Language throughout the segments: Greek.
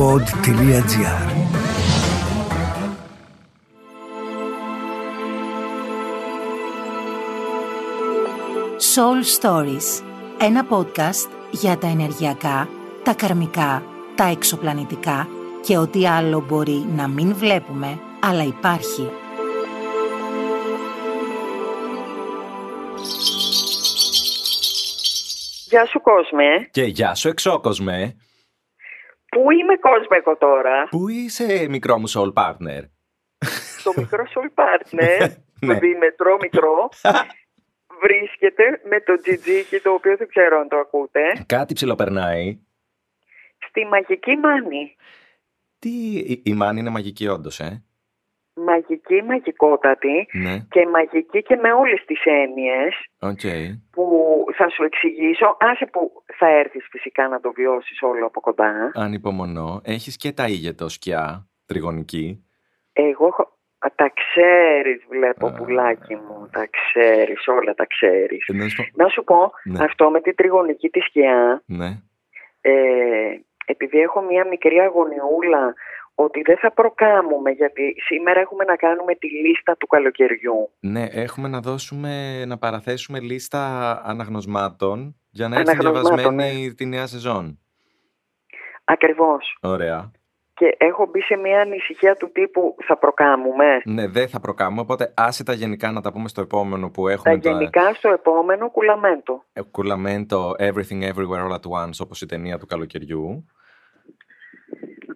pod.gr Soul Stories Ένα podcast για τα ενεργειακά, τα καρμικά, τα εξωπλανητικά και ό,τι άλλο μπορεί να μην βλέπουμε, αλλά υπάρχει. Γεια σου κόσμε. Και γεια σου εξώκοσμε. Πού είμαι κόσμε εγώ τώρα; Πού είσαι μικρό μου soul partner; Το μικρό soul partner, Ναι. το δίμετρο μικρό, βρίσκεται με το τζιτζίκι το οποίο δεν ξέρω αν το ακούτε, Κάτι ψιλοπερνάει. στη μαγική μάνη. Τι, η, η μάνη είναι μαγική όντως, ε; Μαγική, μαγικότατη Ναι, και μαγική και με όλες τις έννοιες οκ. που θα σου εξηγήσω. Άσε που θα έρθεις φυσικά να το βιώσεις όλο από κοντά. Ανυπομονώ. Έχεις και Ταΰγετο σκιά, τριγωνική. Εγώ έχω... Α, Τα ξέρεις βλέπω Α. πουλάκι μου, τα ξέρεις, όλα τα ξέρεις. Ε, να σου πω- Να σου πω, Ναι. αυτό με την τριγωνική τη σκιά, Ναι. ε, επειδή έχω μία μικρή αγωνιούλα ότι δεν θα προκάμουμε, γιατί σήμερα έχουμε να κάνουμε τη λίστα του καλοκαιριού. Ναι, έχουμε να δώσουμε, να παραθέσουμε λίστα αναγνωσμάτων για να έρθει Αναγνωσμάτων, διαβασμένη τη νέα σεζόν. Ακριβώς. Ωραία. Και έχω μπει σε μία ανησυχία του τύπου θα προκάμουμε. Ναι, δεν θα προκάμουμε, οπότε άσε τα γενικά να τα πούμε στο επόμενο που Τα έχουμε το γενικά στο επόμενο κουλαμέντο. ε, κουλαμέντο Everything Everywhere All At Once, όπως η ταινία του καλοκαιριού.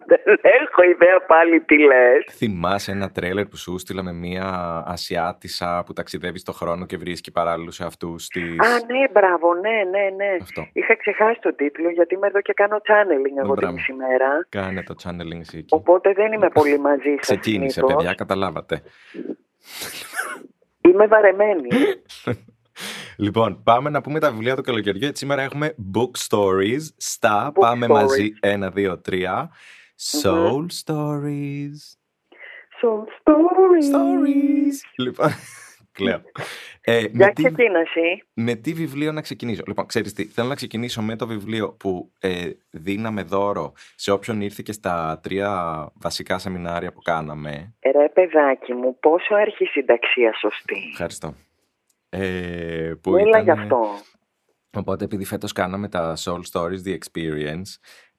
Δεν έχω ιδέα πάλι τι λες. Θυμάσαι ένα τρέλερ που σου στείλα με μία Ασιάτισσα που ταξιδεύει στο χρόνο και βρίσκει παράλληλους σε αυτού τη. Α, ναι, μπράβο, ναι, ναι, ναι. Αυτό. Είχα ξεχάσει τον τίτλο γιατί είμαι εδώ και κάνω channeling εγώ την μπράβο. μισή μέρα. Κάνε το channeling εσύ εκεί. Οπότε δεν είμαι πολύ μαζί σας Ξεκίνησε, συνήθως. παιδιά, καταλάβατε. Είμαι βαρεμένη. Λοιπόν, πάμε να πούμε τα βιβλία του καλοκαιριού. Γιατί σήμερα έχουμε book stories στα. Book πάμε stories. μαζί. Ένα, δύο, τρία. Soul stories. So stories. Stories. Λοιπόν, κλαίω. Ε, με, Για τι, ξεκίνα εσύ. με τι βιβλίο να ξεκινήσω; Λοιπόν, ξέρεις τι, θέλω να ξεκινήσω με το βιβλίο που ε, δίναμε δώρο σε όποιον ήρθε και στα τρία βασικά σεμινάρια που κάναμε. Ρε παιδάκι μου, πόσο αρχισυνταξία σωστή. Ευχαριστώ. Ε, που Μίλα γι' ήτανε- αυτό. Οπότε επειδή φέτος κάναμε τα Soul Stories, The Experience,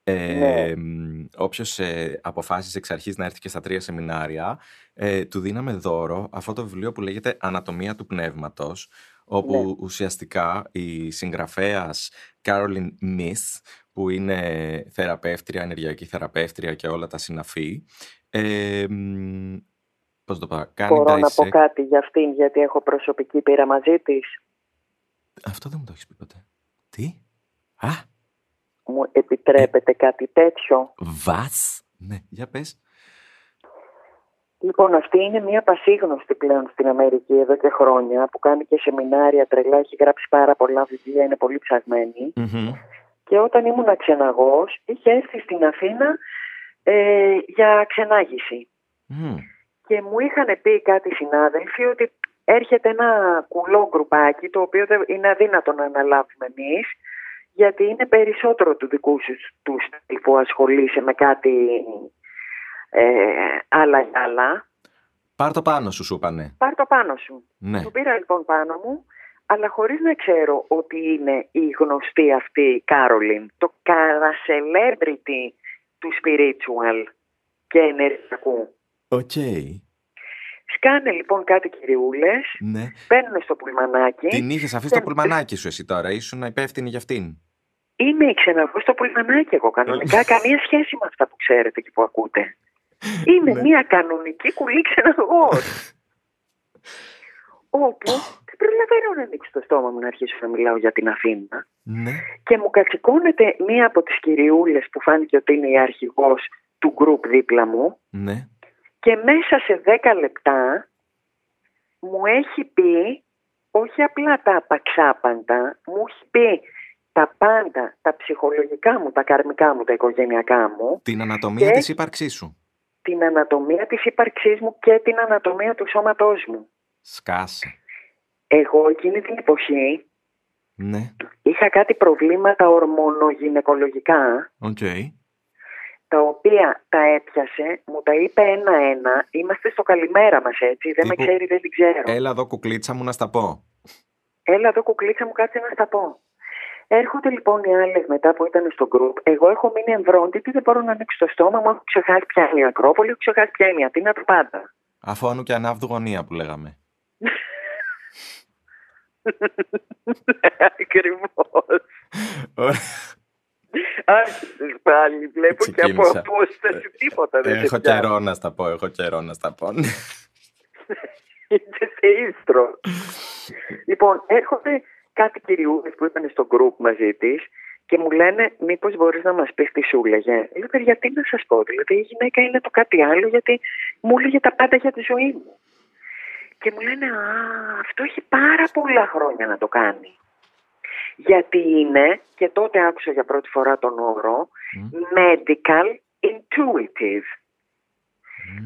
ε, Ναι. μ, όποιος ε, αποφάσισε εξ αρχής να έρθει και στα τρία σεμινάρια, ε, του δίναμε δώρο αυτό το βιβλίο που λέγεται «Ανατομία του πνεύματος», όπου Ναι. ουσιαστικά η συγγραφέας Carolyn Miss, που είναι θεραπεύτρια, ενεργειακή θεραπεύτρια και όλα τα συναφή, ε, μ, πώς το πω, κάνει Μπορώ να πω dissect- κάτι για αυτήν, γιατί έχω προσωπική πείρα μαζί της; Αυτό δεν μου το έχεις πει ποτέ. Τι; Α, Μου επιτρέπετε κάτι τέτοιο; Βας. Ναι, για πες. Λοιπόν, αυτή είναι μια πασίγνωστη πλέον στην Αμερική εδώ και χρόνια που κάνει και σεμινάρια τρελά, έχει γράψει πάρα πολλά βιβλία, είναι πολύ ψαγμένη. Μμμ. Και όταν ήμουν ξεναγός, είχε έρθει στην Αθήνα ε, για ξενάγηση. Μμ. Και μου είχαν πει κάτι συνάδελφοι ότι έρχεται ένα κουλό γκρουπάκι το οποίο δεν είναι αδύνατο να αναλάβουμε εμείς γιατί είναι περισσότερο του δικού σου τους στυλ που ασχολείσαι με κάτι ε, άλλα για άλλα. Πάρ το πάνω σου, σου είπανε. Πάρ το πάνω σου. Ναι. Το πήρα λοιπόν πάνω μου αλλά χωρίς να ξέρω ότι είναι η γνωστή αυτή η Κάρολιν, το celebrity του spiritual και ενεργειακού. Οκ. Σκάνε λοιπόν κάτι κυριούλες, Ναι. μπαίνουν στο πουλμανάκι. Την είχες αφήσει στο δεν- πουλμανάκι σου εσύ τώρα. Ήσουν υπεύθυνη για αυτήν. Είμαι η ξεναγός στο πουλμανάκι εγώ κανονικά. καμία σχέση με αυτά που ξέρετε και που ακούτε. Είμαι Ναι. μια κανονική κουλή ξεναγός. Όπου δεν προλαβαίνω να ανοίξω το στόμα μου να αρχίσω να μιλάω για την Αθήνα. Ναι. Και μου κατσικώνεται μία από τις κυριούλες που φάνηκε ότι είναι η αρχηγός του γκρουπ δίπλα μου Ναι. και μέσα σε 10 λεπτά μου έχει πει όχι απλά τα απαξάπαντα, μου έχει πει τα πάντα, τα ψυχολογικά μου, τα καρμικά μου, τα οικογενειακά μου, Την ανατομία Και- της ύπαρξής σου. την ανατομία της ύπαρξής μου και την ανατομία του σώματός μου. Σκάσε. Εγώ εκείνη την εποχή Ναι. είχα κάτι προβλήματα ορμονογυναικολογικά, Οκ. τα τα οποία τα έπιασε, μου τα είπε ένα-ένα. Είμαστε στο καλημέρα μας έτσι, δεν με Τύπου, ξέρει, δεν την ξέρω. Έλα εδώ κουκλίτσα μου να στα πω. Έλα εδώ κουκλίτσα μου κάτσε να στα πω. Έρχονται λοιπόν οι άλλες μετά που ήταν στο γκρουπ. Εγώ έχω μείνει εμβρόντιτη, δεν μπορώ να ανοίξω το στόμα μου. Έχω ξεχάσει πια είναι η Ακρόπολη, έχω ξεχάσει πια είναι η Αθήνα, το πάντα. Αφώνου και ανάβδου γωνία που λέγαμε. Ακριβώς. Ωραία. Άρχισε πάλι, βλέπω και από Ξεκίνησα. απόσταση τίποτα δεν Έχω σε πιάνει. καιρό να στα πω, έχω καιρό να στα πω. Είσαι σε ίστρο. λοιπόν, έρχονται κάτι κυριούδες που ήταν στο group μαζί της και μου λένε μήπως μπορείς να μας πεις τι σου έλεγε. Λέω παιδιά τι να σας πω, δηλαδή η γυναίκα είναι το κάτι άλλο γιατί μου έλεγε τα πάντα για τη ζωή μου. Και μου λένε α, αυτό έχει πάρα πολλά χρόνια να το κάνει. Γιατί είναι, και τότε άκουσα για πρώτη φορά τον όρο, medical intuitive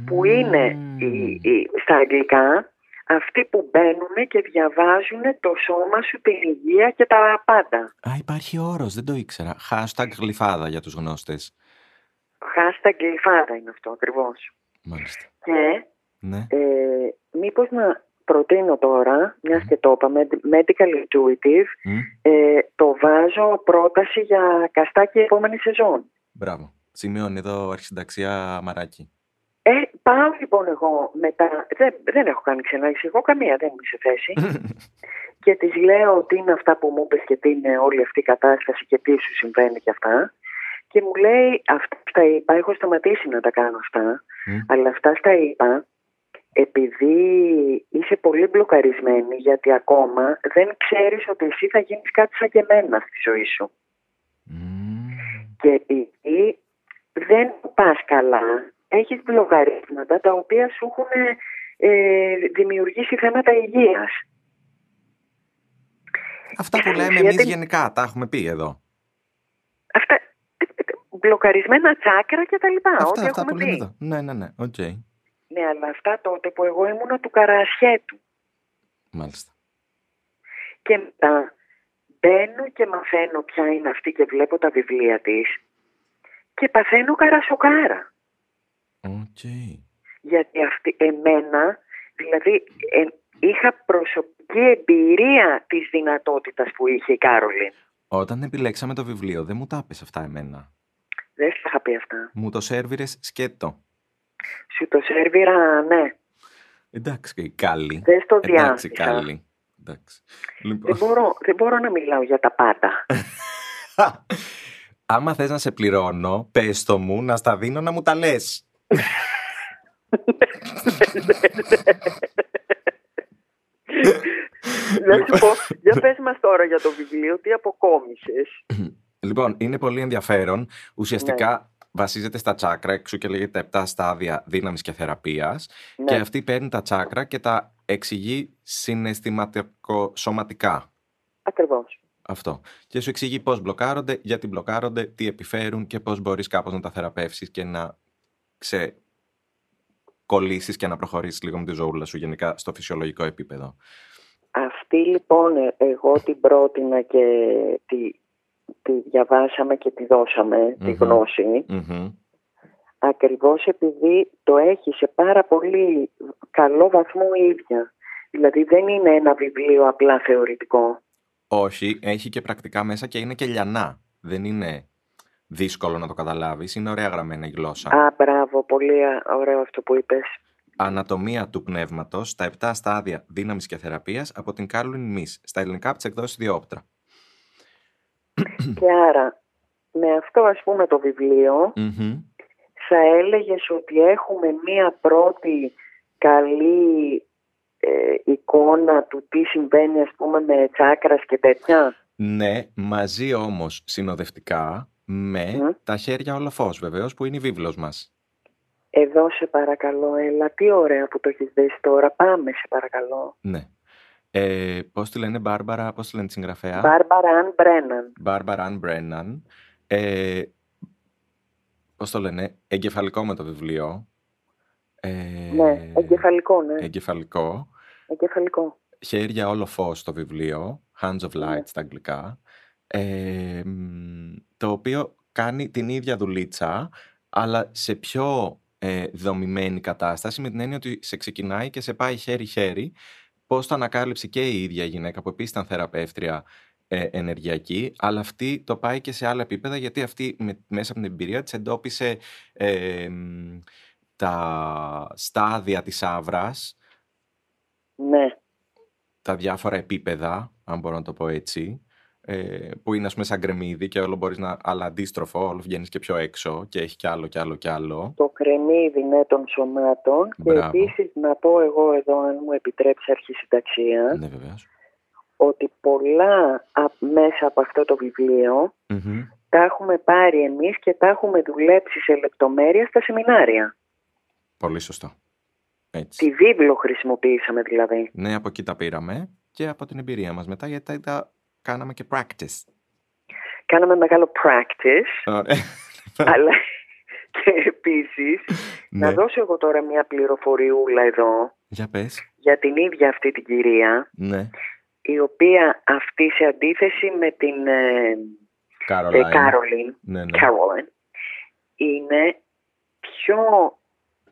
που είναι οι- οι- στα αγγλικά αυτοί που μπαίνουν και διαβάζουν το σώμα σου, την υγεία και τα πάντα. Α, υπάρχει όρος, δεν το ήξερα. Hashtag γλυφάδα για τους γνώστες. Χάστα γλυφάδα είναι αυτό ακριβώς. Μάλιστα. Και Ναι. ε, μήπως να προτείνω τώρα, μιας και το είπαμε, medical intuitive, Μμ, ε, το βάζω πρόταση για καστάκι επόμενη σεζόν. Μπράβο. Σημειώνει εδώ αρχισυνταξία Μαράκη. Ε, πάω λοιπόν εγώ μετά, δεν, δεν έχω κάνει ξενάγηση εγώ καμία, δεν είμαι σε θέση. και της λέω τι είναι αυτά που μου είπες και τι είναι όλη αυτή η κατάσταση και τι σου συμβαίνει και αυτά. Και μου λέει αυτά στα είπα, έχω σταματήσει να τα κάνω αυτά, Μμ. αλλά αυτά στα είπα επειδή είσαι πολύ μπλοκαρισμένη γιατί ακόμα δεν ξέρεις ότι εσύ θα γίνεις κάτι σαν και εμένα στη ζωή σου. Μμ. Και επειδή δεν πας καλά, έχεις μπλοκαρίσματα τα οποία σου έχουν ε, δημιουργήσει θέματα υγείας. Αυτά που Στην λέμε ουσία εμείς δεν- γενικά, τα έχουμε πει εδώ. Αυτά, μπλοκαρισμένα τσάκρα και τα λοιπά, Αυτά, ό,τι αυτά έχουμε που λέμε πει. εδώ. Ναι, ναι, ναι. Οκ. Ναι, αλλά αυτά τότε που εγώ ήμουνα του καρασχέτου. Μάλιστα. Και μετά μπαίνω και μαθαίνω ποια είναι αυτή και βλέπω τα βιβλία της και παθαίνω καρασοκάρα. Οκ. Γιατί αυτή εμένα, δηλαδή ε, είχα προσωπική εμπειρία της δυνατότητας που είχε η Κάρολιν. Όταν επιλέξαμε το βιβλίο, δεν μου τα είπες αυτά εμένα. Δεν στα είχα πει αυτά. Μου το σέρβιρες σκέτο. Σου το σερβίρα, ναι. Εντάξει, και καλή. Δεν στο Εντάξει, διάθεσα. καλή. Εντάξει. Δεν Λοιπόν, μπορώ, δεν μπορώ να μιλάω για τα πάντα. άμα θες να σε πληρώνω, πες το μου, να στα δίνω να μου τα λες. Να σου πω, για πες μας τώρα για το βιβλίο, τι αποκόμισες. Λοιπόν, είναι πολύ ενδιαφέρον. Ουσιαστικά βασίζεται στα τσάκρα, εξού και λέγεται 7 στάδια δύναμης και θεραπείας. Ναι. Και αυτή παίρνει τα τσάκρα και τα εξηγεί συναισθηματικο-σωματικά. Ακριβώς. Αυτό. Και σου εξηγεί πώς μπλοκάρονται, γιατί μπλοκάρονται, τι επιφέρουν και πώς μπορείς κάπως να τα θεραπεύσεις και να ξεκολλήσεις και να προχωρήσεις λίγο με τη ζωούλα σου γενικά στο φυσιολογικό επίπεδο. Αυτή λοιπόν ε, εγώ την πρότεινα και τη, τη διαβάσαμε και τη δώσαμε τη Μμμ. γνώση Μμμ. ακριβώς επειδή το έχει σε πάρα πολύ καλό βαθμό η ίδια. Δηλαδή δεν είναι ένα βιβλίο απλά θεωρητικό. Όχι, έχει και πρακτικά μέσα και είναι και λιανά. Δεν είναι δύσκολο να το καταλάβεις, είναι ωραία γραμμένη η γλώσσα. Α, μπράβο, πολύ α, ωραίο αυτό που είπες. Ανατομία του πνεύματος, τα 7 στάδια δύναμης και θεραπείας από την Κάρολιν Μις, στα ελληνικά από τις εκδόσεις Διόπτρα. Και άρα με αυτό ας πούμε το βιβλίο Μμμ. θα έλεγες ότι έχουμε μία πρώτη καλή ε, εικόνα του τι συμβαίνει ας πούμε με τσάκρας και τέτοια; Ναι, μαζί όμως συνοδευτικά με Μμ. τα χέρια όλο φως βεβαίως που είναι η βίβλος μας. Εδώ σε παρακαλώ, έλα, τι ωραία που το έχεις δει τώρα. Πάμε σε παρακαλώ. Ναι. Ε, πώς τη λένε Μπάρμπαρα, πώς τη λένε τη συγγραφέα; Μπάρμπαρα Αν Μπρέναν. Μπάρμπαρα Αν Μπρέναν. Ε, πώς το λένε, εγκεφαλικό με το βιβλίο. Ε, Ναι, εγκεφαλικό, ναι. Εγκεφαλικό. Εγκεφαλικό. Χέρια όλο φως το βιβλίο. Hands of Light Ναι. στα αγγλικά. Ε, μ, το οποίο κάνει την ίδια δουλίτσα αλλά σε πιο ε, δομημένη κατάσταση με την έννοια ότι σε ξεκινάει και σε πάει χέρι-χέρι. Πώς το ανακάλυψε και η ίδια γυναίκα που επίσης ήταν θεραπεύτρια ε, ενεργειακή, αλλά αυτή το πάει και σε άλλα επίπεδα γιατί αυτή μέσα από την εμπειρία της εντόπισε ε, τα στάδια της άβρας. Ναι. τα διάφορα επίπεδα, αν μπορώ να το πω έτσι, ε, που είναι ας πούμε σαν κρεμμύδι και όλο μπορείς να, αλλά αντίστροφο, όλο βγαίνεις και πιο έξω και έχει κι άλλο κι άλλο κι άλλο. Το κρεμμύδι ναι των σωμάτων Μπράβο. και επίσης να πω εγώ εδώ αν μου επιτρέψει αρχισυνταξία Ναι, βεβαίως. ότι πολλά α- μέσα από αυτό το βιβλίο Μμμ. τα έχουμε πάρει εμείς και τα έχουμε δουλέψει σε λεπτομέρεια στα σεμινάρια. Πολύ σωστό. Έτσι. Τη βίβλο χρησιμοποιήσαμε δηλαδή. Ναι, από εκεί τα πήραμε και από την εμπειρία μας μετά γιατί τα, τα κάναμε και practice. Κάναμε μεγάλο practice, Ωραία. αλλά και επίσης να ναι. δώσω εγώ τώρα μια πληροφοριούλα εδώ Για πες. για την ίδια αυτή την κυρία Ναι. η οποία αυτή σε αντίθεση με την ε, Caroline. ε, Κάρολιν Ναι, ναι. Caroline, είναι πιο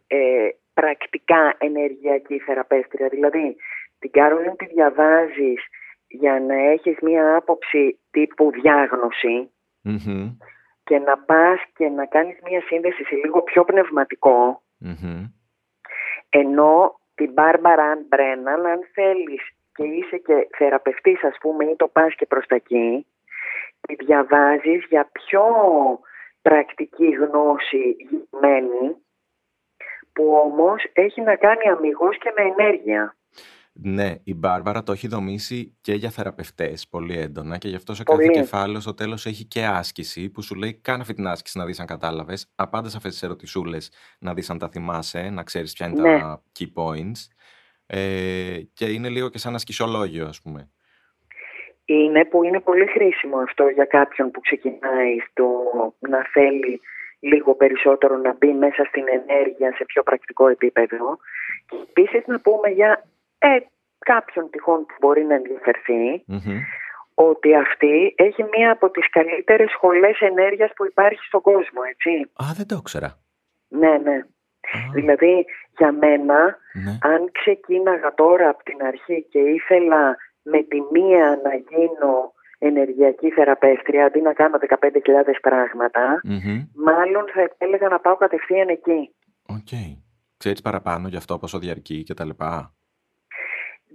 ε, πρακτικά ενεργειακή θεραπεύτρια. Δηλαδή, την Κάρολιν τη διαβάζεις για να έχεις μία άποψη τύπου διάγνωση Μμμ. και να πας και να κάνεις μία σύνδεση σε λίγο πιο πνευματικό, Μμμ. ενώ την Μπάρμπαρα Αν Μπρέναν, αν θέλεις και είσαι και θεραπευτής ας πούμε ή το πας και προς τα εκεί, τη διαβάζεις για πιο πρακτική γνώση γυμμένη, που όμως έχει να κάνει αμυγός και με ενέργεια. Ναι, η Μπάρμπαρα το έχει δομήσει και για θεραπευτές πολύ έντονα και γι' αυτό σε Πολύ. κάθε κεφάλαιο στο τέλος έχει και άσκηση που σου λέει κάνε αυτή την άσκηση να δεις αν κατάλαβες, απάντα σε αυτές τις ερωτησούλες να δεις αν τα θυμάσαι, να ξέρεις ποια είναι Ναι. τα key points ε, και είναι λίγο και σαν ασκησιολόγιο ας πούμε. Είναι που είναι πολύ χρήσιμο αυτό για κάποιον που ξεκινάει στο να θέλει λίγο περισσότερο να μπει μέσα στην ενέργεια σε πιο πρακτικό επίπεδο. Και επίσης να πούμε για ε, κάποιον τυχόν που μπορεί να ενδιαφερθεί Μμμ. ότι αυτή έχει μία από τις καλύτερες σχολές ενέργειας που υπάρχει στον κόσμο, έτσι. Α, δεν το ήξερα. Ναι, ναι. Α, Δηλαδή, για μένα, ναι. αν ξεκίναγα τώρα από την αρχή και ήθελα με τη μία να γίνω ενεργειακή θεραπεύτρια αντί να κάνω 15.000 πράγματα, Μμμ. μάλλον θα επέλεγα να πάω κατευθείαν εκεί. Οκ. Ξέρεις παραπάνω γι' αυτό πόσο διαρκεί και τα λοιπά;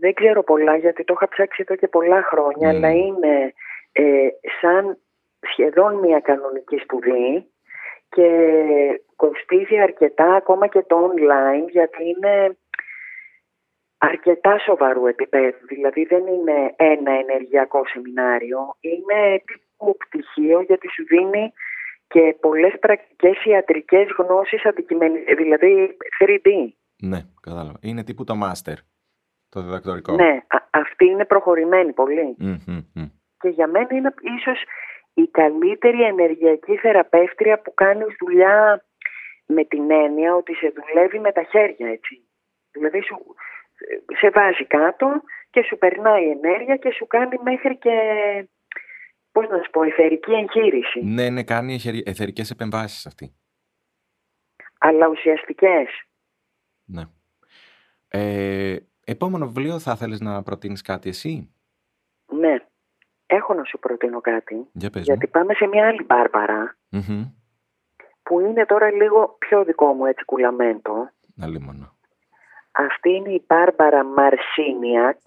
Δεν ξέρω πολλά γιατί το είχα ψάξει εδώ και πολλά χρόνια, Μμμ. αλλά είναι ε, σαν σχεδόν μια κανονική σπουδή και κοστίζει αρκετά ακόμα και το online γιατί είναι αρκετά σοβαρού επίπεδου. Δηλαδή δεν είναι ένα ενεργειακό σεμινάριο, είναι τύπου πτυχίο γιατί σου δίνει και πολλές πρακτικές ιατρικές γνώσεις αντικειμενικές, δηλαδή 3D. Ναι, κατάλαβα. Είναι τύπου το master, το διδακτορικό. Ναι, α- αυτή είναι προχωρημένη πολύ. Μμμ, μμ. Και για μένα είναι ίσως η καλύτερη ενεργειακή θεραπεύτρια που κάνει δουλειά με την έννοια ότι σε δουλεύει με τα χέρια, έτσι. Δηλαδή σου, σε βάζει κάτω και σου περνάει ενέργεια και σου κάνει μέχρι και, πώς να σου πω, εθερική εγχείρηση. Ναι, ναι, κάνει εχερι- εθερικές επεμβάσεις αυτή. Αλλά ουσιαστικές. Ναι. Ε, επόμενο βιβλίο θα θέλεις να προτείνεις κάτι εσύ; Ναι. Έχω να σου προτείνω κάτι, Για πες γιατί πάμε σε μια άλλη Μπάρμπαρα, μου. Μμμ. που είναι τώρα λίγο πιο δικό μου έτσι κουλαμέντο. Αλίμονο. Αυτή είναι η Μπάρμπαρα Μαρσίνιακ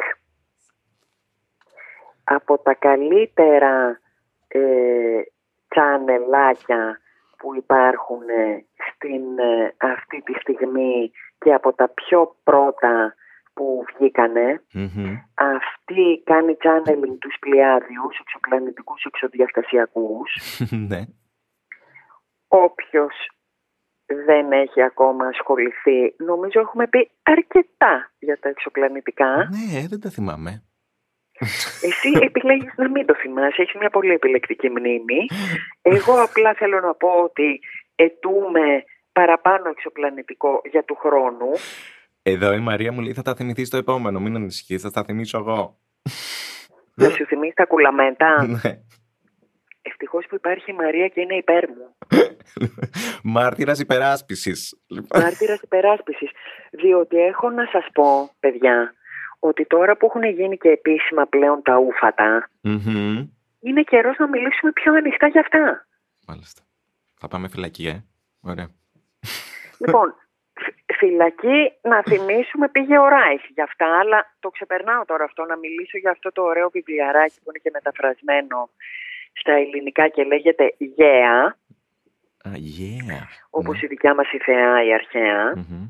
από τα καλύτερα ε, τσανελάκια που υπάρχουν ε, στην, ε, αυτή τη στιγμή και από τα πιο πρώτα που βγήκανε. Μμμ. Αυτή κάνει channeling τους πλοιάδιους, εξωπλανητικούς εξωδιαστασιακούς. ναι. Όποιος δεν έχει ακόμα ασχοληθεί, νομίζω έχουμε πει αρκετά για τα εξωπλανητικά. Ναι, δεν τα θυμάμαι. Εσύ επιλέγεις να μην το θυμάσαι, έχεις μια πολύ επιλεκτική μνήμη. Εγώ απλά θέλω να πω ότι ετούμε παραπάνω εξωπλανητικό για του χρόνου. Εδώ η Μαρία μου λέει θα τα θυμηθείς το επόμενο. Μην ανησυχείς, θα τα θυμίσω εγώ. Να σου θυμίσει τα κουλαμέντα. ναι. Ευτυχώς που υπάρχει η Μαρία και είναι υπέρ μου. Μάρτυρας υπεράσπισης. Μάρτυρας υπεράσπισης. Διότι έχω να σας πω, παιδιά, ότι τώρα που έχουν γίνει και επίσημα πλέον τα ουφατα Μμμ. είναι καιρός να μιλήσουμε πιο ανοιχτά για αυτά. Μάλιστα. Θα πάμε φυλακή, ε. Ωραία. Λοιπόν, φ- φυλακή να θυμίσουμε πήγε ο Ράις για αυτά, αλλά το ξεπερνάω τώρα αυτό να μιλήσω για αυτό το ωραίο βιβλιαράκι που είναι και μεταφρασμένο στα ελληνικά και λέγεται «Γέα», Α, yeah. όπως η δικιά μας η θεά η αρχαία. Ναι. Μμμ.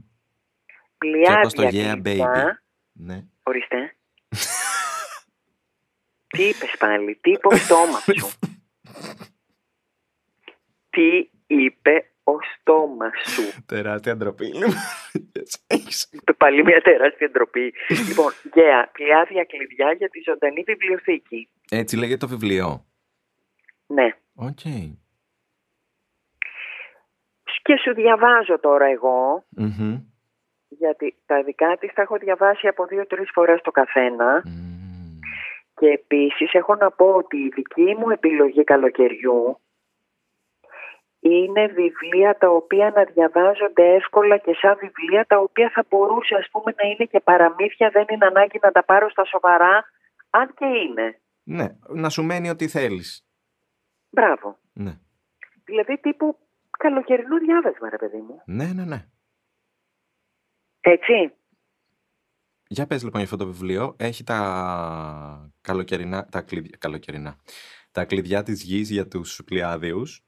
Πλειάδια Και όπως το Yeah κλειδιά. Baby. Ναι. Ορίστε. τι είπες πάλι, τι είπε ο στόμα σου; τι είπε ο στόμας σου; Τεράστια ντροπή. Έχεις. Είπε πάλι μια τεράστια ντροπή. λοιπόν, Γαία, πλειάδια κλειδιά για τη ζωντανή βιβλιοθήκη. Έτσι λέγεται το βιβλίο. Ναι. Οκ. Και σου διαβάζω τώρα εγώ, Μμμ. γιατί τα δικά της τα έχω διαβάσει από δύο-τρεις φορές το καθένα. Μμμ. Και επίσης έχω να πω ότι η δική μου επιλογή καλοκαιριού είναι βιβλία τα οποία να διαβάζονται εύκολα και σαν βιβλία τα οποία θα μπορούσε ας πούμε να είναι και παραμύθια, δεν είναι ανάγκη να τα πάρω στα σοβαρά, αν και είναι. Ναι, να σου μένει ό,τι θέλεις. Μπράβο. Ναι. Δηλαδή τύπου καλοκαιρινό διάβασμα ρε παιδί μου. Ναι, ναι, ναι. Έτσι. Για πες λοιπόν για αυτό το βιβλίο. Έχει τα καλοκαιρινά, τα κλειδιά, καλοκαιρινά. Τα κλειδιά της γης για τους πλοιάδιους.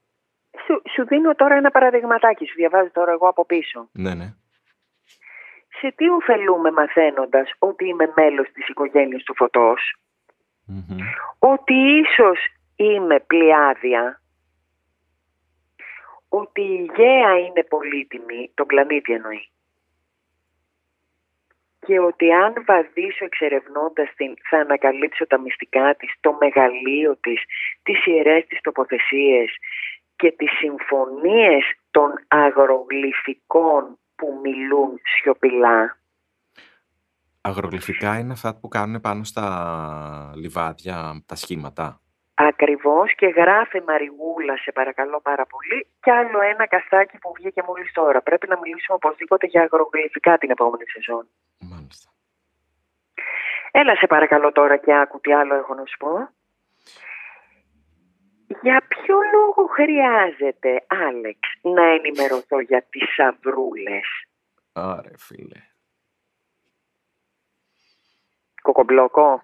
Σου, σου δίνω τώρα ένα παραδειγματάκι, σου διαβάζω τώρα εγώ από πίσω. Ναι, ναι. Σε τι ωφελούμε μαθαίνοντας ότι είμαι μέλος της οικογένειας του φωτός; Μμμ. ότι ίσως είμαι πλοιάδια, ότι η γέα είναι πολύτιμη, τον πλανήτη εννοεί; Και ότι αν βαδίσω εξερευνώντας την, θα ανακαλύψω τα μυστικά της, το μεγαλείο της, τις ιερές της τοποθεσίες και τις συμφωνίες των αγρογλυφικών που μιλούν σιωπηλά. Αγρογλυφικά είναι αυτά που κάνουν πάνω στα λιβάδια τα σχήματα. Ακριβώς και γράφε Μαριγούλα σε παρακαλώ πάρα πολύ και άλλο ένα καστάκι που βγήκε μόλις τώρα. Πρέπει να μιλήσουμε οπωσδήποτε για αγρογλυφικά την επόμενη σεζόν. Μάλιστα. Έλα σε παρακαλώ τώρα και άκου τι άλλο έχω να σου πω. Για ποιο λόγο χρειάζεται, Άλεξ, να ενημερωθώ για τις σαβρούλες. Άρε φίλε. Κοκομπλόκο.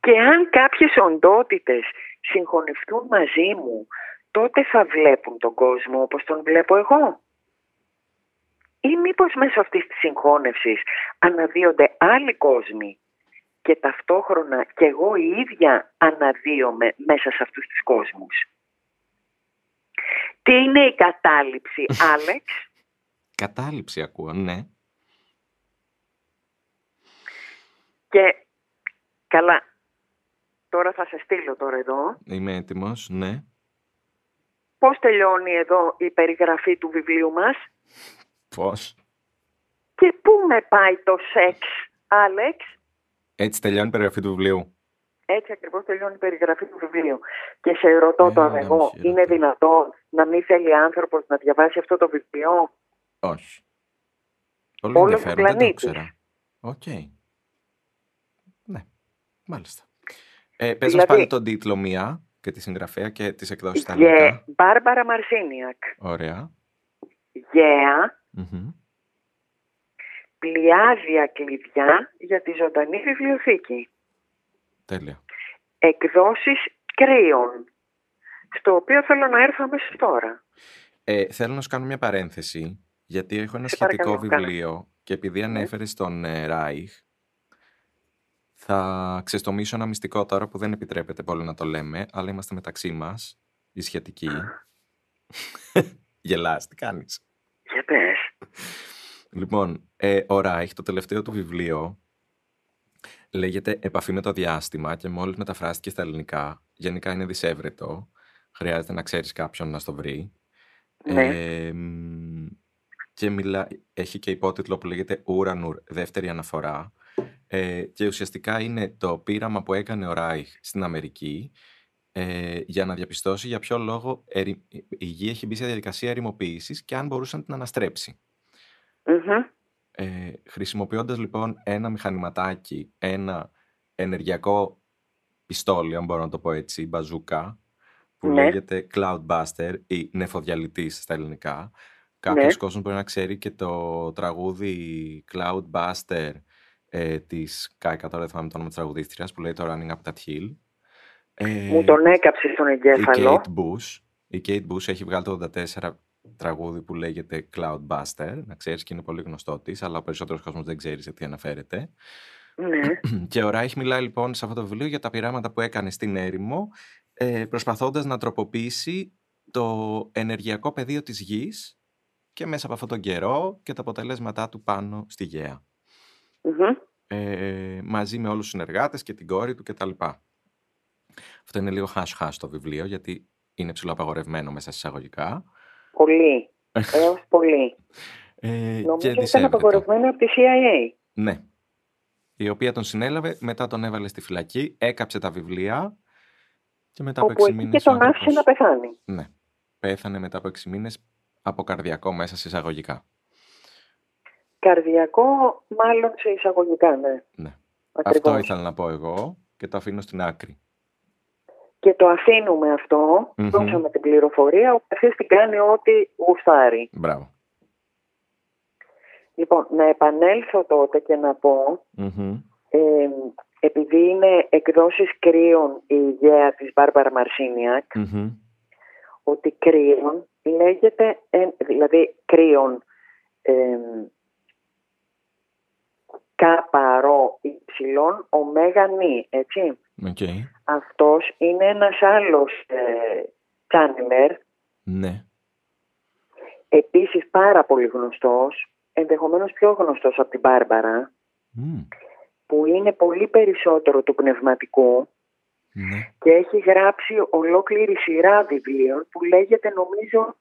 Και αν κάποιες οντότητες συγχωνευτούν μαζί μου, τότε θα βλέπουν τον κόσμο όπως τον βλέπω εγώ. Ή μήπως μέσω αυτής της συγχώνευσης αναδύονται άλλοι κόσμοι και ταυτόχρονα και εγώ η ίδια αναδύομαι μέσα σε αυτούς τους κόσμους. Τι είναι η κατάληψη, Άλεξ; Κατάληψη ακούω, ναι. Και καλά, τώρα θα σε στείλω τώρα εδώ. Είμαι έτοιμος, ναι. Πώς τελειώνει εδώ η περιγραφή του βιβλίου μας; Πώς; και πού με πάει το σεξ, Άλεξ; Έτσι τελειώνει η περιγραφή του βιβλίου. Έτσι ακριβώς τελειώνει η περιγραφή του βιβλίου. Και σε ρωτώ Ε, τώρα όχι, εγώ, ρωτώ. είναι δυνατόν να μην θέλει άνθρωπος να διαβάσει αυτό το βιβλίο; Όχι. Πολύ Όλος ο ενδιαφέρον, δεν το πλανήτης. ήξερα. Οκ. Ναι, μάλιστα. Ε, πες μας Δηλαδή- πάλι τον τίτλο μία και τη συγγραφέα και τις εκδόσεις στα Γε, αγγλικά. Μπάρμπαρα Μαρσίνιακ. Ωραία. Γαία, Μμμ. Πλειάδια κλειδιά για τη ζωντανή βιβλιοθήκη. Τέλεια. Εκδόσεις κρύων. Στο οποίο θέλω να έρθω αμέσως τώρα. Ε, θέλω να σου κάνω μια παρένθεση, γιατί έχω ένα Σε σχετικό παρακαλώ, κάνε. βιβλίο και επειδή ανέφερες στον ε, Ράιχ, θα ξεστομίσω ένα μυστικό τώρα που δεν επιτρέπεται πολύ να το λέμε, αλλά είμαστε μεταξύ μας, οι σχετικοί. Γελάς, τι κάνεις; Για πες. Λοιπόν, ε, ο Ράιχ, το τελευταίο του βιβλίο, λέγεται «Επαφή με το διάστημα» και μόλις μεταφράστηκε στα ελληνικά, γενικά είναι δυσέβρετο, χρειάζεται να ξέρεις κάποιον να στο βρει. Ναι. Ε, μ, και μιλά, έχει και υπότιτλο που λέγεται Ουρανουρ, δεύτερη αναφορά. Ε, και ουσιαστικά είναι το πείραμα που έκανε ο Ράιχ στην Αμερική ε, για να διαπιστώσει για ποιο λόγο η γη έχει μπει σε διαδικασία ερημοποίησης και αν μπορούσε να την αναστρέψει. Ε, χρησιμοποιώντας λοιπόν ένα μηχανηματάκι, ένα ενεργειακό πιστόλι, αν μπορώ να το πω έτσι, μπαζούκα, που ναι. λέγεται Cloudbuster ή νεφοδιαλυτής στα ελληνικά. Κάποιος ναι. κόσμος μπορεί να ξέρει και το τραγούδι Cloudbuster ε, της Κάικα, τώρα δεν θυμάμαι το όνομα της τραγουδίστριας, που λέει το Running Up That Hill. Ε, Μου τον έκαψε στον εγκέφαλο. Η Kate Bush, η Kate Bush έχει βγάλει το 84 τραγούδι που λέγεται Cloudbuster, να ξέρεις και είναι πολύ γνωστό της, αλλά ο περισσότερος κόσμος δεν ξέρει σε τι αναφέρεται. Ναι. Και ο Ράιχ μιλάει λοιπόν σε αυτό το βιβλίο για τα πειράματα που έκανε στην έρημο, ε, προσπαθώντας να τροποποιήσει το ενεργειακό πεδίο της γης και μέσα από αυτόν τον καιρό και τα αποτελέσματά του πάνω στη γεα Ε, μαζί με όλους τους συνεργάτες και την κόρη του κτλ. Αυτό είναι λίγο χάσ-χάσ το βιβλίο γιατί είναι ψηλοαπαγορευμένο μέσα εισαγωγικά. Πολύ. Έως πολύ. Ε, Νομίζω ότι ήταν απαγορευμένο από τη CIA. Ναι. Η οποία τον συνέλαβε, μετά τον έβαλε στη φυλακή, έκαψε τα βιβλία και μετά από 6 μήνες... και τον άφησε να πεθάνει. Ναι. Πέθανε μετά από 6 μήνες από καρδιακό μέσα σε εισαγωγικά. Καρδιακό μάλλον σε εισαγωγικά, ναι. ναι. Αυτό ήθελα να πω εγώ και το αφήνω στην άκρη και το αφήνουμε αυτό, mm-hmm. δώσαμε την πληροφορία, ο καθένας την κάνει ό,τι γουστάρει. Μπράβο. Λοιπόν, να επανέλθω τότε και να πω, ε, επειδή είναι εκδόσεις κρύων η ιδέα της Μπάρμπαρα Μαρσίνιακ, ότι κρύων λέγεται, δηλαδή κρύων ε, κάπαρο υψηλών ωμέγα νη, έτσι. Okay. Αυτός είναι ένας άλλος ε, channel. Ναι. Επίσης πάρα πολύ γνωστός, ενδεχομένως πιο γνωστός από την Μπάρμπαρα, που είναι πολύ περισσότερο του πνευματικού ναι. και έχει γράψει ολόκληρη σειρά βιβλίων που λέγεται νομίζω,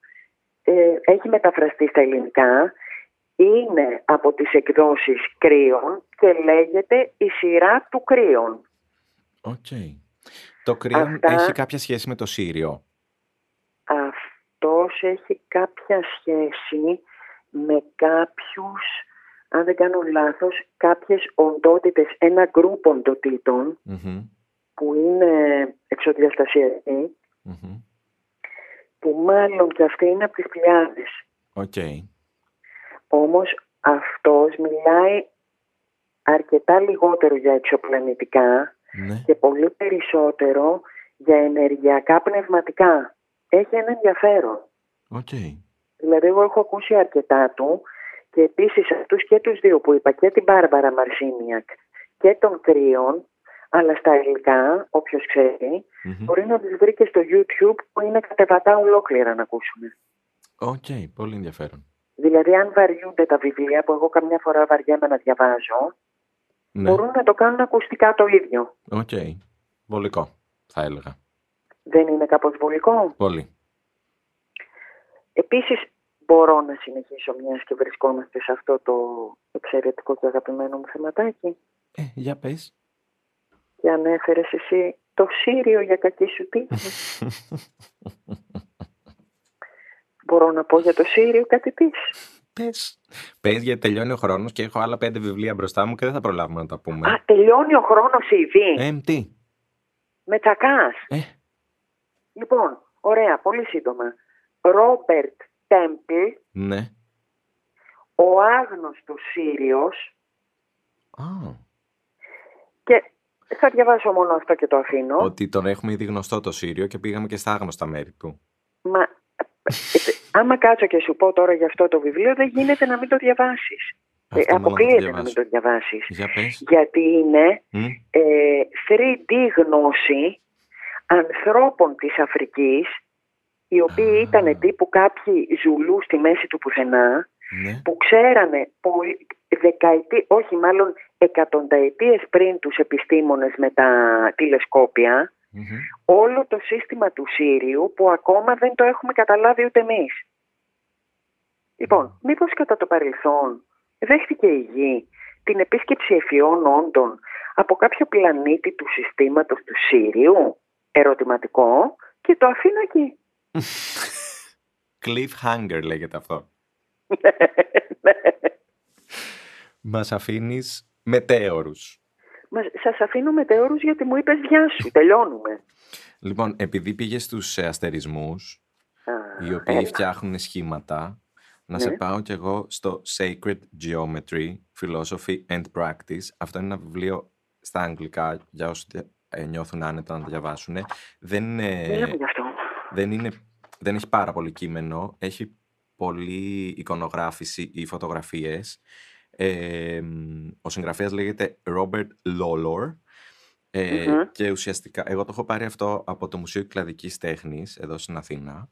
ε, έχει μεταφραστεί στα ελληνικά, είναι από τις εκδόσεις Κρύον και λέγεται η σειρά του Κρύον. Οκ. Το Κρύον έχει κάποια σχέση με το Σύριο; Αυτός έχει κάποια σχέση με κάποιους, αν δεν κάνω λάθος, κάποιες οντότητες, ένα γκρουπ που είναι εξωδιαστασιακοί που μάλλον και αυτή είναι από τις πλιάδες. Οκ. Όμως αυτός μιλάει αρκετά λιγότερο για εξωπλανητικά ναι. και πολύ περισσότερο για ενεργειακά πνευματικά. Έχει ένα ενδιαφέρον. Okay. Δηλαδή εγώ έχω ακούσει αρκετά του και επίσης αυτούς και τους δύο που είπα και την Μπάρμπαρα Μαρσίνιακ και τον Κρύον αλλά στα ελληνικά, όποιος μπορεί να τις βρει και στο YouTube που είναι κατεβατά ολόκληρα να ακούσουμε. Οκ, πολύ ενδιαφέρον. Δηλαδή αν βαριούνται τα βιβλία που εγώ καμιά φορά βαριέμαι να διαβάζω, ναι. μπορούν να το κάνουν ακουστικά το ίδιο. OK. Okay. Βολικό, θα έλεγα. Δεν είναι κάπως βολικό; Πολύ. Επίσης, μπορώ να συνεχίσω μιας και βρισκόμαστε σε αυτό το εξαιρετικό και αγαπημένο μου θεματάκι. Ε, για πες. Και ανέφερες εσύ το Σύριο για κακή σου τύχη. μπορώ να πω για το Σύριο κάτι πεις. Πες. Πες γιατί τελειώνει ο χρόνος και έχω άλλα πέντε βιβλία μπροστά μου και δεν θα προλάβουμε να τα πούμε. Α, τελειώνει ο χρόνος ήδη. Ε, τι; Με τσακάς. Ε. Λοιπόν, ωραία, πολύ σύντομα. Ρόμπερτ Τέμπλ. Ναι. Ο άγνωστος Σύριος. Α. Και θα διαβάσω μόνο αυτό και το αφήνω. Ότι τον έχουμε ήδη γνωστό το Σύριο και πήγαμε και στα άγνωστα μέρη του. Μα άμα κάτσω και σου πω τώρα για αυτό το βιβλίο, δεν γίνεται να μην το διαβάσεις. Ε, αποκλείεται να μην το διαβάσεις. Για πες. Γιατί είναι ε, 3D γνώση ανθρώπων της Αφρικής, οι οποίοι ήταν τύπου κάποιοι ζουλού στη μέση του πουθενά, ναι. που ξέρανε δεκαετή, όχι μάλλον εκατονταετίες πριν τους επιστήμονες με τα τηλεσκόπια, όλο το σύστημα του Σύριου που ακόμα δεν το έχουμε καταλάβει ούτε εμείς. Λοιπόν, μήπως κατά το παρελθόν δέχτηκε η γη την επίσκεψη εφιών όντων από κάποιο πλανήτη του συστήματος του Σύριου, ερωτηματικό, και το αφήνω εκεί. Cliffhanger λέγεται αυτό. Μας αφήνεις μετέωρους. Μα, σας αφήνω μετέωρους γιατί μου είπες γεια σου, τελειώνουμε. Λοιπόν, επειδή πήγε στους αστερισμούς, οι οποίοι έλα. φτιάχνουν σχήματα, να σε Ναι. πάω κι εγώ στο Sacred Geometry, Philosophy and Practice. Αυτό είναι ένα βιβλίο στα αγγλικά, για όσοι ε, νιώθουν άνετα να το διαβάσουν. Δεν είναι, Μίλα μου γι' αυτό. δεν, είναι, δεν έχει πάρα πολύ κείμενο, έχει πολλή εικονογράφηση ή φωτογραφίες. Ε, μ, ο συγγραφέας λέγεται Robert Lawlor ε, Μμμ. και ουσιαστικά, εγώ το έχω πάρει αυτό από το Μουσείο Κλαδικής Τέχνης εδώ στην Αθήνα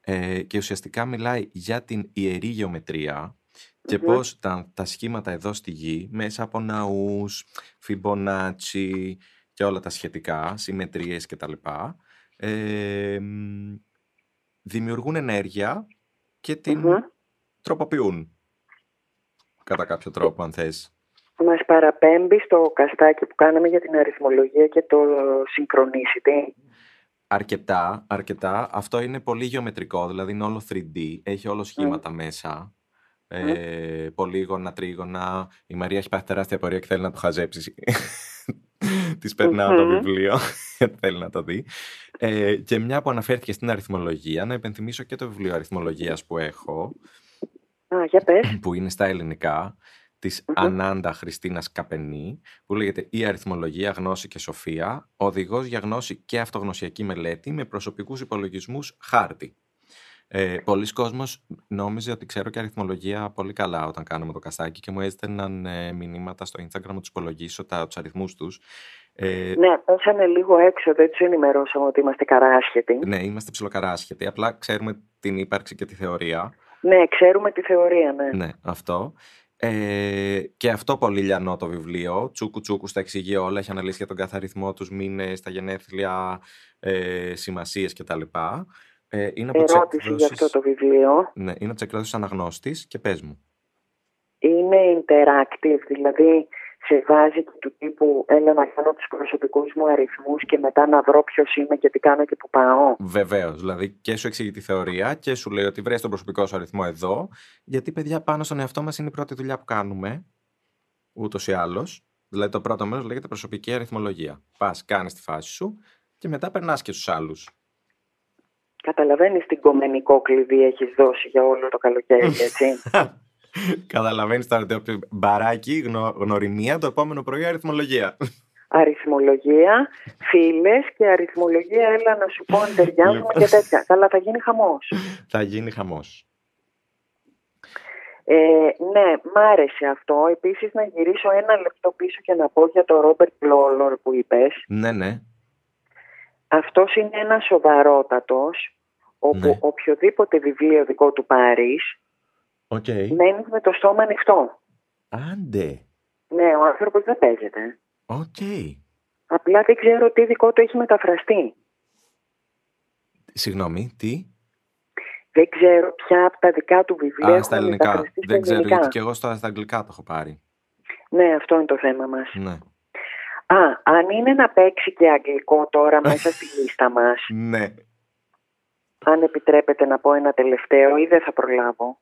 ε, και ουσιαστικά μιλάει για την ιερή γεωμετρία και Μμμ. πώς τα, τα σχήματα εδώ στη γη μέσα από ναούς, Φιμπονάτσι και όλα τα σχετικά, συμμετρίες κτλ. Ε, μ, δημιουργούν ενέργεια και την Μμμ. τροποποιούν κατά κάποιο τρόπο αν θες. Μας παραπέμπει στο καστάκι που κάναμε για την αριθμολογία και το synchronicity. Αρκετά, αρκετά. Αυτό είναι πολύ γεωμετρικό, δηλαδή είναι όλο 3D, έχει όλο σχήματα μέσα. Ε, πολύγωνα, τρίγωνα. Η Μαρία έχει πάθει τεράστια πορεία και θέλει να το χαζέψει. Της περνάω το Μμμ. βιβλίο, γιατί θέλει να το δει. Ε, και μια που αναφέρθηκε στην αριθμολογία, να υπενθυμίσω και το βιβλίο αριθμολογίας που έχω, Α, για πες. που είναι στα ελληνικά, της Μμμ. Ανάντα Χριστίνας Καπενή, που λέγεται «Η αριθμολογία, γνώση και σοφία, οδηγός για γνώση και αυτογνωσιακή μελέτη με προσωπικούς υπολογισμούς χάρτη». Ε, πολλοί κόσμος νόμιζε ότι ξέρω και αριθμολογία πολύ καλά όταν κάναμε το καστάκι και μου έστελναν ε, μηνύματα στο Instagram να τους υπολογίσω τα, τους αριθμούς τους. Ε, Ναι, πέσανε λίγο έξω, δεν τους ενημερώσαμε ότι είμαστε καράσχετοι. ναι, είμαστε ψιλοκαράσχετοι, απλά ξέρουμε την ύπαρξη και τη θεωρία. Ναι, ξέρουμε τη θεωρία, ναι. Ναι, αυτό. Ε, και αυτό πολύ λιανό το βιβλίο. Τσούκου τσούκου στα εξηγεί όλα. Έχει αναλύσει για τον κάθε αριθμό τους μήνες, τα γενέθλια, ε, σημασίες κτλ. Ε, είναι από τις Ερώτηση για εκδόσεις- αυτό το βιβλίο. Ναι, είναι από τις εκδόσεις αναγνώστης και πες μου. Είναι interactive, δηλαδή σε βάζει και του τύπου έλα να κάνω τους προσωπικούς μου αριθμούς και μετά να βρω ποιος είμαι και τι κάνω και που πάω. Βεβαίως. Δηλαδή και σου εξηγεί τη θεωρία και σου λέει ότι βρες τον προσωπικό σου αριθμό εδώ. Γιατί, παιδιά, πάνω στον εαυτό μας είναι η πρώτη δουλειά που κάνουμε. Ούτως ή άλλως. Δηλαδή, το πρώτο μέρος λέγεται προσωπική αριθμολογία. Πας, κάνεις τη φάση σου και μετά περνάς και στους άλλους. Καταλαβαίνεις τι κομμενικό κλειδί έχεις δώσει για όλο το καλοκαίρι, έτσι. Καταλαβαίνεις τώρα ότι μπαράκι, γνω, γνωριμία, το επόμενο πρωί αριθμολογία. αριθμολογία, φίλες και αριθμολογία έλα να σου πω αν ταιριάζουμε Λοιπόν. και τέτοια. Καλά θα γίνει χαμός. Θα γίνει χαμός. Ε, ναι, μ' άρεσε αυτό. Επίσης να γυρίσω ένα λεπτό πίσω και να πω για το Ρόμπερτ Λόλορ που είπες. Ναι, ναι. Αυτός είναι ένας σοβαρότατος όπου Ναι. οποιοδήποτε βιβλίο δικό του πάρεις Οκ. μένεις με το στόμα ανοιχτό. Άντε. Ναι, ο άνθρωπος δεν παίζεται. Οκ. Απλά δεν ξέρω τι δικό του έχει μεταφραστεί. Συγγνώμη, τι; Δεν ξέρω ποια από τα δικά του βιβλία Α, έχουν στα ελληνικά. μεταφραστεί στα Δεν ξέρω, ελληνικά. γιατί και εγώ στα, στα αγγλικά το έχω πάρει. Ναι, αυτό είναι το θέμα μας. Ναι. Α, αν είναι να παίξει και αγγλικό τώρα μέσα στη λίστα μας, Ναι. αν επιτρέπετε να πω ένα τελευταίο ή δεν θα προλάβω.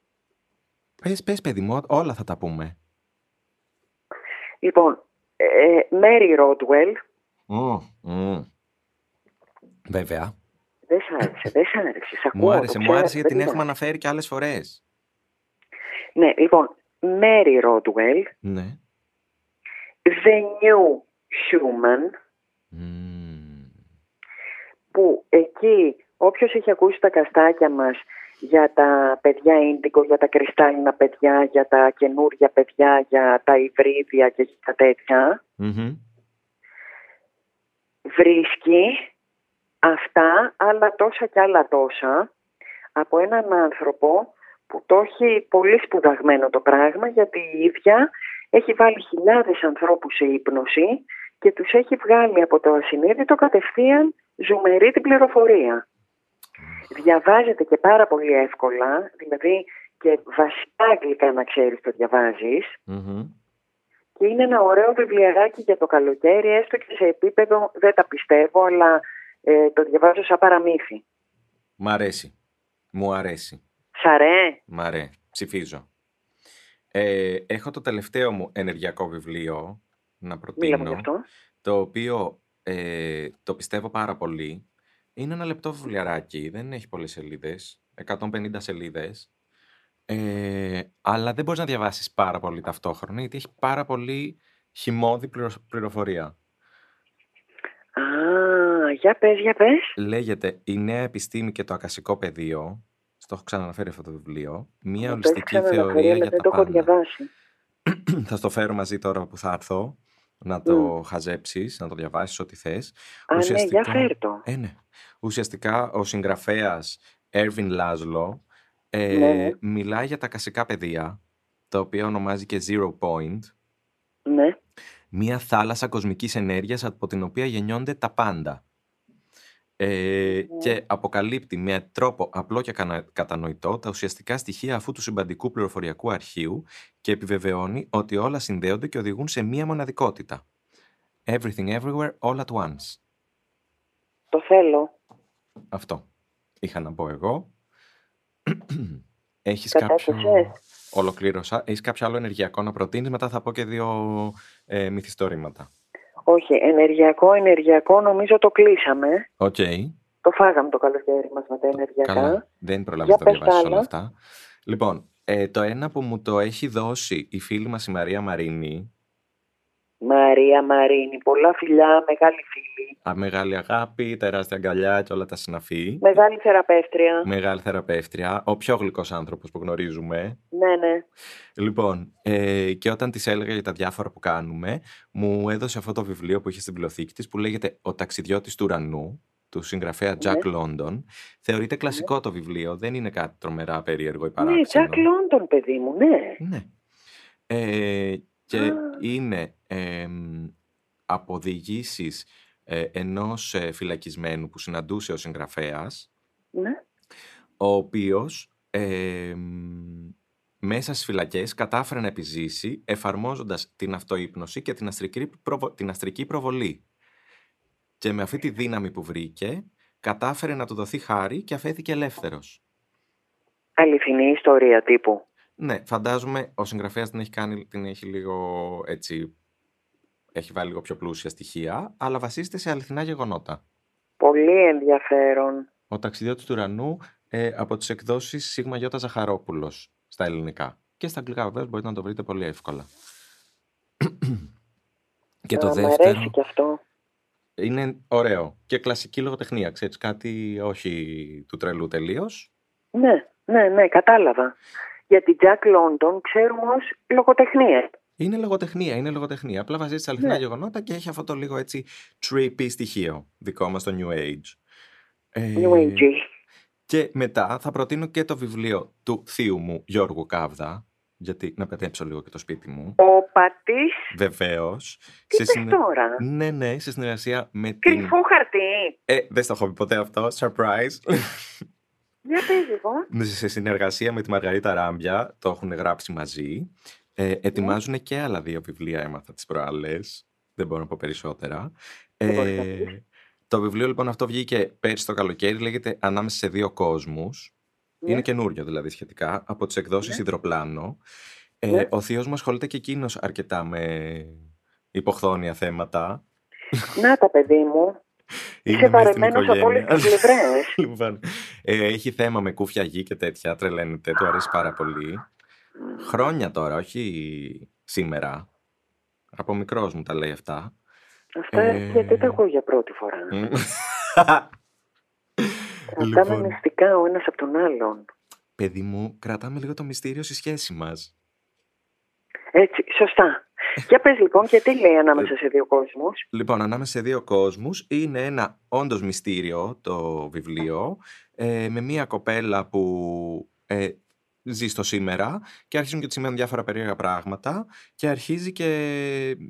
Πες, πες, παιδί μου, όλα θα τα πούμε. Λοιπόν, ε, Mary Rodwell, Μμ, μμ. Βέβαια. δεν σ' άρεσε, δεν σ' άρεσε. Σ' ακούω, Μου το άρεσε, μου ξέρω, άρεσε γιατί την δεν έχουμε είναι. αναφέρει και άλλες φορές. Ναι, λοιπόν, Mary Rodwell, Ναι. The New Human, Μμμ. που εκεί όποιος έχει ακούσει τα καστάκια μας για τα παιδιά ίντικο, για τα κρυστάλλινα παιδιά, για τα καινούργια παιδιά, για τα υβρίδια και για τα τέτοια, Μμμ. βρίσκει αυτά, άλλα τόσα και άλλα τόσα, από έναν άνθρωπο που το έχει πολύ σπουδαγμένο το πράγμα, γιατί η ίδια έχει βάλει χιλιάδες ανθρώπους σε ύπνωση και τους έχει βγάλει από το ασυνείδητο κατευθείαν ζουμερή την πληροφορία. Διαβάζεται και πάρα πολύ εύκολα, δηλαδή και βασικά αγγλικά να ξέρεις το διαβάζεις Μμμ. και και είναι ένα ωραίο βιβλιαράκι για το καλοκαίρι, έστω και σε επίπεδο, δεν τα πιστεύω, αλλά ε, το διαβάζω σαν παραμύθι. Μ' αρέσει. Μου αρέσει. Σ' αρέ; Μ' αρέ. Ψηφίζω. Ε, έχω το τελευταίο μου ενεργειακό βιβλίο να προτείνω, Μίλαμε γι' αυτό. το οποίο ε, το πιστεύω πάρα πολύ. Είναι ένα λεπτό βιβλιαράκι, δεν έχει πολλές σελίδες, 150 σελίδες, ε, αλλά δεν μπορείς να διαβάσεις πάρα πολύ ταυτόχρονα, γιατί έχει πάρα πολύ χυμώδη πληρο- πληροφορία. Α, για πες, για πες. Λέγεται «Η νέα επιστήμη και το ακασικό πεδίο», στο έχω ξαναναφέρει αυτό το βιβλίο, μία Το έχεις ολιστική ξαναναφέρει, θεωρία αλλά για δεν τα το έχω πάντα. διαβάσει. θα στο φέρω μαζί τώρα που θα έρθω, να το χαζέψεις, να το διαβάσεις ό,τι θες. Α, ναι, για φέρ το. Ε, ναι. Ουσιαστικά ο συγγραφέας Έρβιν Λάζλο ε, Ναι. μιλάει για τα κασικά πεδία, τα οποία ονομάζει και Zero Point, Ναι. μία θάλασσα κοσμικής ενέργειας από την οποία γεννιόνται τα πάντα. Ε, και αποκαλύπτει με τρόπο απλό και κανα- κατανοητό τα ουσιαστικά στοιχεία αυτού του συμπαντικού πληροφοριακού αρχείου και επιβεβαιώνει ότι όλα συνδέονται και οδηγούν σε μία μοναδικότητα. Everything everywhere all at once. Το θέλω. Αυτό είχα να πω εγώ. Έχεις κάποιο... Κατέθεσες. Ολοκλήρωσα. Έχεις κάποιο άλλο ενεργειακό να προτείνεις, μετά θα πω και δύο ε, μυθιστορήματα. Όχι, ενεργειακό, ενεργειακό νομίζω το κλείσαμε. Οκ. Το φάγαμε το καλοκαίρι μας με τα ενεργειακά. Καλά. Δεν προλάβεις Για να τα πες διαβάσεις τα όλα άλλα. αυτά. Λοιπόν, ε, το ένα που μου το έχει δώσει η φίλη μας η Μαρία Μαρίνη, Μαρία Μαρίνη, πολλά φιλιά, μεγάλη φίλη. α, μεγάλη αγάπη, τεράστια αγκαλιά και όλα τα συναφή. Μεγάλη θεραπεύτρια. Μεγάλη θεραπεύτρια, ο πιο γλυκός άνθρωπος που γνωρίζουμε. Ναι, ναι. Λοιπόν, ε, και όταν της έλεγα για τα διάφορα που κάνουμε, μου έδωσε αυτό το βιβλίο που είχε στην βιβλιοθήκη της που λέγεται «Ο ταξιδιώτης του ουρανού» του συγγραφέα Jack London. Θεωρείται κλασικό το βιβλίο, δεν είναι κάτι τρομερά περίεργο ή Ναι, παράξενο. Τζακ Λόντον, παιδί μου, ναι. Ναι. Ε, και Α. είναι εμ, αποδηγήσεις ε, ενός ε, φυλακισμένου που συναντούσε ο συγγραφέας, ναι. ο οποίος εμ, μέσα στις φυλακές κατάφερε να επιζήσει εφαρμόζοντας την αυτοείπνωση και την αστρική, προβο- την αστρική προβολή. Και με αυτή τη δύναμη που βρήκε, κατάφερε να του δοθεί χάρη και αφέθηκε ελεύθερος. Αληθινή ιστορία τύπου. Ναι, φαντάζομαι ο συγγραφέας την έχει κάνει, την έχει λίγο έτσι, έχει βάλει λίγο πιο πλούσια στοιχεία, αλλά βασίζεται σε αληθινά γεγονότα. Πολύ ενδιαφέρον. Ο ταξιδιώτης του ουρανού ε, από τις εκδόσεις Σίγμα Γιώτα Ζαχαρόπουλος στα ελληνικά. Και στα αγγλικά βεβαίως μπορείτε να το βρείτε πολύ εύκολα. και το Α, Μ' δεύτερο αρέσει και αυτό. είναι ωραίο και κλασική λογοτεχνία, ξέρεις, κάτι όχι του τρελού τελείως. Ναι, ναι, ναι, κατάλαβα. Γιατί Τζακ Λόντον ξέρουμε ως λογοτεχνία. Είναι λογοτεχνία, είναι λογοτεχνία. Απλά βασίζεται σε αληθινά Ναι. γεγονότα και έχει αυτό το λίγο έτσι trippy στοιχείο δικό μας το New Age. Ε, New Age. Και μετά θα προτείνω και το βιβλίο του θείου μου Γιώργου Κάβδα, γιατί να πετέψω λίγο και το σπίτι μου. Ο πατής, Βεβαίως. τι πες τώρα; Ναι, ναι, σε συνεργασία με την. Κρυφό χαρτί. Ε, δεν στο έχω πει ποτέ αυτό. Surprise. Για πες λοιπόν. σε συνεργασία με τη Μαργαρίτα Ράμπια, το έχουν γράψει μαζί. Ε, ετοιμάζουν και άλλα δύο βιβλία, έμαθα τις προάλλες. Δεν μπορώ να πω περισσότερα. Δεν μπορείς να Ε, πεις. το βιβλίο λοιπόν αυτό βγήκε πέρσι το καλοκαίρι, λέγεται «Ανάμεσα σε δύο κόσμους». Ναι. Είναι καινούριο δηλαδή σχετικά, από τις εκδόσεις Ναι. Ιδροπλάνο. Ε, Ναι. Ο θείος μου ασχολείται και εκείνος αρκετά με υποχθόνια θέματα. Να τα παιδί μου. Είσαι Είναι μες στην βαρεμένος από όλες οικογένεια. τις πλευρές. Λοιπόν, ε, έχει θέμα με κούφια γη και τέτοια, τρελαίνεται, του αρέσει πάρα πολύ. Χρόνια τώρα, όχι σήμερα. Από μικρός μου τα λέει αυτά. Αυτά Ε, γιατί τα ακούω για πρώτη φορά. Μμ. Κρατάμε λοιπόν, μυστικά ο ένας από τον άλλον. παιδί μου, κρατάμε λίγο το μυστήριο στη σχέση μας. Έτσι, σωστά. Για πες λοιπόν και τι λέει ανάμεσα σε δύο κόσμους; Λοιπόν, ανάμεσα σε δύο κόσμους είναι ένα όντως μυστήριο το βιβλίο ε, με μία κοπέλα που ε, ζει στο σήμερα και αρχίζουν και της σημαίνουν διάφορα περίεργα πράγματα και αρχίζει και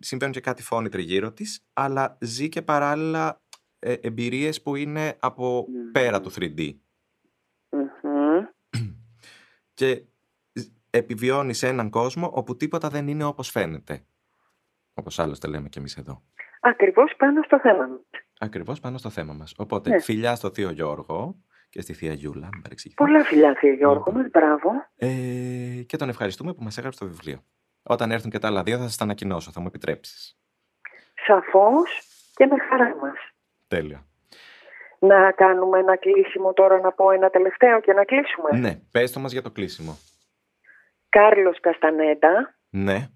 συμβαίνουν και κάτι φόνοι τριγύρω της αλλά ζει και παράλληλα ε, εμπειρίες που είναι από Μμμ. πέρα του 3D Μμμ. και ζ- επιβιώνεις σε έναν κόσμο όπου τίποτα δεν είναι όπως φαίνεται. όπως άλλωστε λέμε και εμείς εδώ. Ακριβώς πάνω στο θέμα μας. Ακριβώς πάνω στο θέμα μας. Οπότε, Ναι. φιλιά στο Θείο Γιώργο και στη Θεία Γιούλα, μην παρεξηγηθώ. Πολλά φιλιά, Θείο Γιώργο μας, μπράβο. Ε, και τον ευχαριστούμε που μας έγραψε το βιβλίο. Όταν έρθουν και τα άλλα δύο θα σας τα ανακοινώσω, θα μου επιτρέψεις. Σαφώς και με χαρά μας. Τέλεια. Να κάνουμε ένα κλείσιμο τώρα, να πω ένα τελευταίο και να κλείσουμε. Ναι, πες το μας για το κλείσιμο. Κάρλος Καστανέτα, Ναι.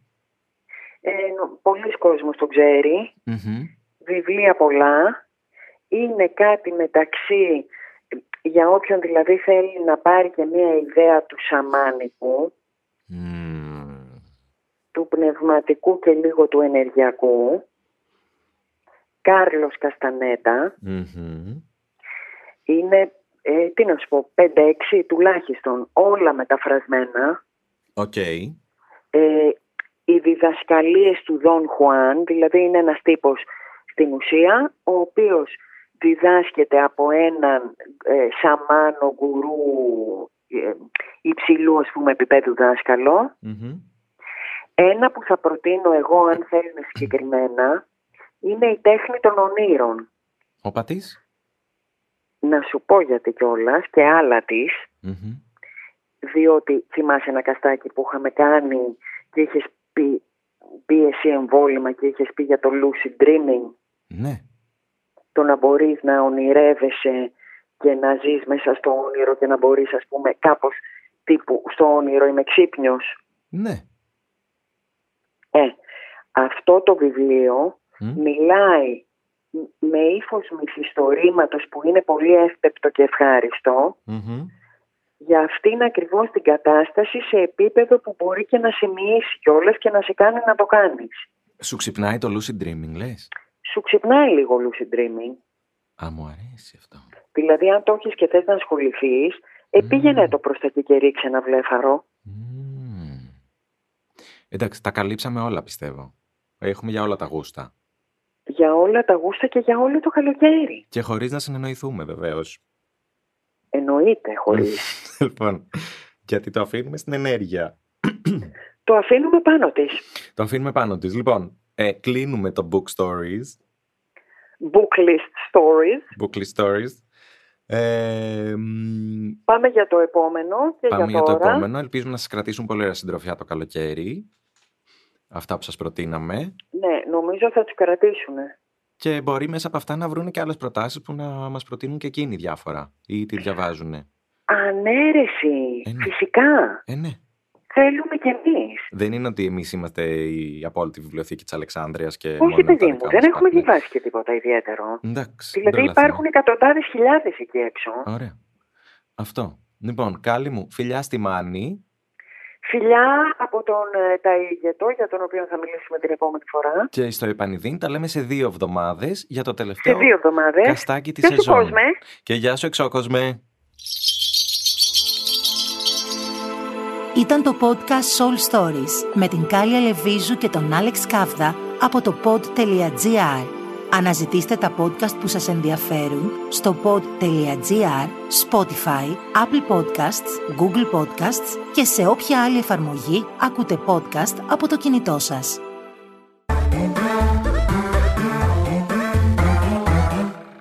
ε, νο- πολλοί κόσμος το ξέρει, Μμμ. βιβλία πολλά, είναι κάτι μεταξύ, για όποιον δηλαδή θέλει να πάρει και μια ιδέα του σαμάνικου, Μμμ. του πνευματικού και λίγο του ενεργειακού, Κάρλος Καστανέτα, Μμμ. είναι, ε, τι να σου πω, 5-6 τουλάχιστον, όλα μεταφρασμένα. Οκ. Ε, οι διδασκαλίες του Δον Χουάν, δηλαδή είναι ένας τύπος στην ουσία, ο οποίος διδάσκεται από έναν ε, σαμάνο γκουρού ε, υψηλού ας πούμε επίπεδου δάσκαλο. Μμμ. Ένα που θα προτείνω εγώ αν θέλουν συγκεκριμένα είναι η τέχνη των ονείρων. Ο πατής; Να σου πω γιατί κιόλας και άλλα της, Μμμ. διότι θυμάσαι ένα καστάκι που είχαμε κάνει και είχες πει, πει εσύ εμβόλυμα και είχες πει για το lucid dreaming, Ναι. Το να μπορείς να ονειρεύεσαι και να ζεις μέσα στο όνειρο και να μπορείς ας πούμε κάπως τύπου στο όνειρο είμαι ξύπνιος. Ναι. Ε, αυτό το βιβλίο Μμ. μιλάει με ύφος μυθιστορήματος που είναι πολύ εύπεπτο και ευχάριστο Μμμ. για αυτήν ακριβώς την κατάσταση σε επίπεδο που μπορεί και να σε μοιήσει κιόλας και να σε κάνει να το κάνεις. Σου ξυπνάει το lucid dreaming, λες; Σου ξυπνάει λίγο lucid dreaming. Α, μου αρέσει αυτό. Δηλαδή αν το έχεις και θες να ασχοληθείς, ε, πήγαινε το προς τα εκεί και ρίξε ένα βλέφαρο. Μμμ. Εντάξει, τα καλύψαμε όλα πιστεύω. Έχουμε για όλα τα γούστα. Για όλα τα γούστα και για όλο το καλοκαίρι. Και χωρίς να συνεννοηθούμε βεβαίως. Εννοείται χωρίς. λοιπόν, γιατί το αφήνουμε στην ενέργεια. το αφήνουμε πάνω της. Το αφήνουμε πάνω της. Λοιπόν, ε, κλείνουμε το book stories. Book list stories. Booklist stories. Ε, μ, Πάμε για το επόμενο και πάμε για για το τώρα. επόμενο. Ελπίζουμε να σας κρατήσουν πολύ ωραία συντροφιά το καλοκαίρι. Αυτά που σας προτείναμε. Ναι, νομίζω θα τους κρατήσουν. Και μπορεί μέσα από αυτά να βρουν και άλλες προτάσεις που να μας προτείνουν και εκείνοι διάφορα. Ή τι διαβάζουν. Ανέρεση, Ε, ναι. φυσικά. Ε, ναι. Θέλουμε κι εμείς. Δεν είναι ότι εμείς είμαστε η απόλυτη βιβλιοθήκη της Αλεξάνδρειας και Όχι μόνο τα παιδί δικά μου, μας δεν έχουμε partners. διαβάσει και τίποτα ιδιαίτερο. Εντάξει. Δηλαδή τρελαθούμε. υπάρχουν εκατοντάδες χιλιάδες εκεί έξω. Ωραία. Αυτό. Λοιπόν, Κάλλη μου, φιλιά στη Μάνη. Φιλιά από τον ε, Ταΐγετο, για τον οποίο θα μιλήσουμε την επόμενη φορά. Και στο Επανειδήν τα λέμε σε δύο εβδομάδες για το τελευταίο Σε δύο εβδομάδες. καστάκι της Γεια σου σεζόν. κόσμε. Και γεια σου εξώκοσμε. Ήταν το podcast Soul Stories με την Κάλια Λεβίζου και τον Άλεξ Κάβδα από το pod.gr. Αναζητήστε τα podcast που σας ενδιαφέρουν στο pod.gr, Spotify, Apple Podcasts, Google Podcasts και σε όποια άλλη εφαρμογή ακούτε podcast από το κινητό σας.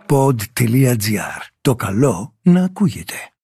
pod.gr. Το καλό να ακούγεται.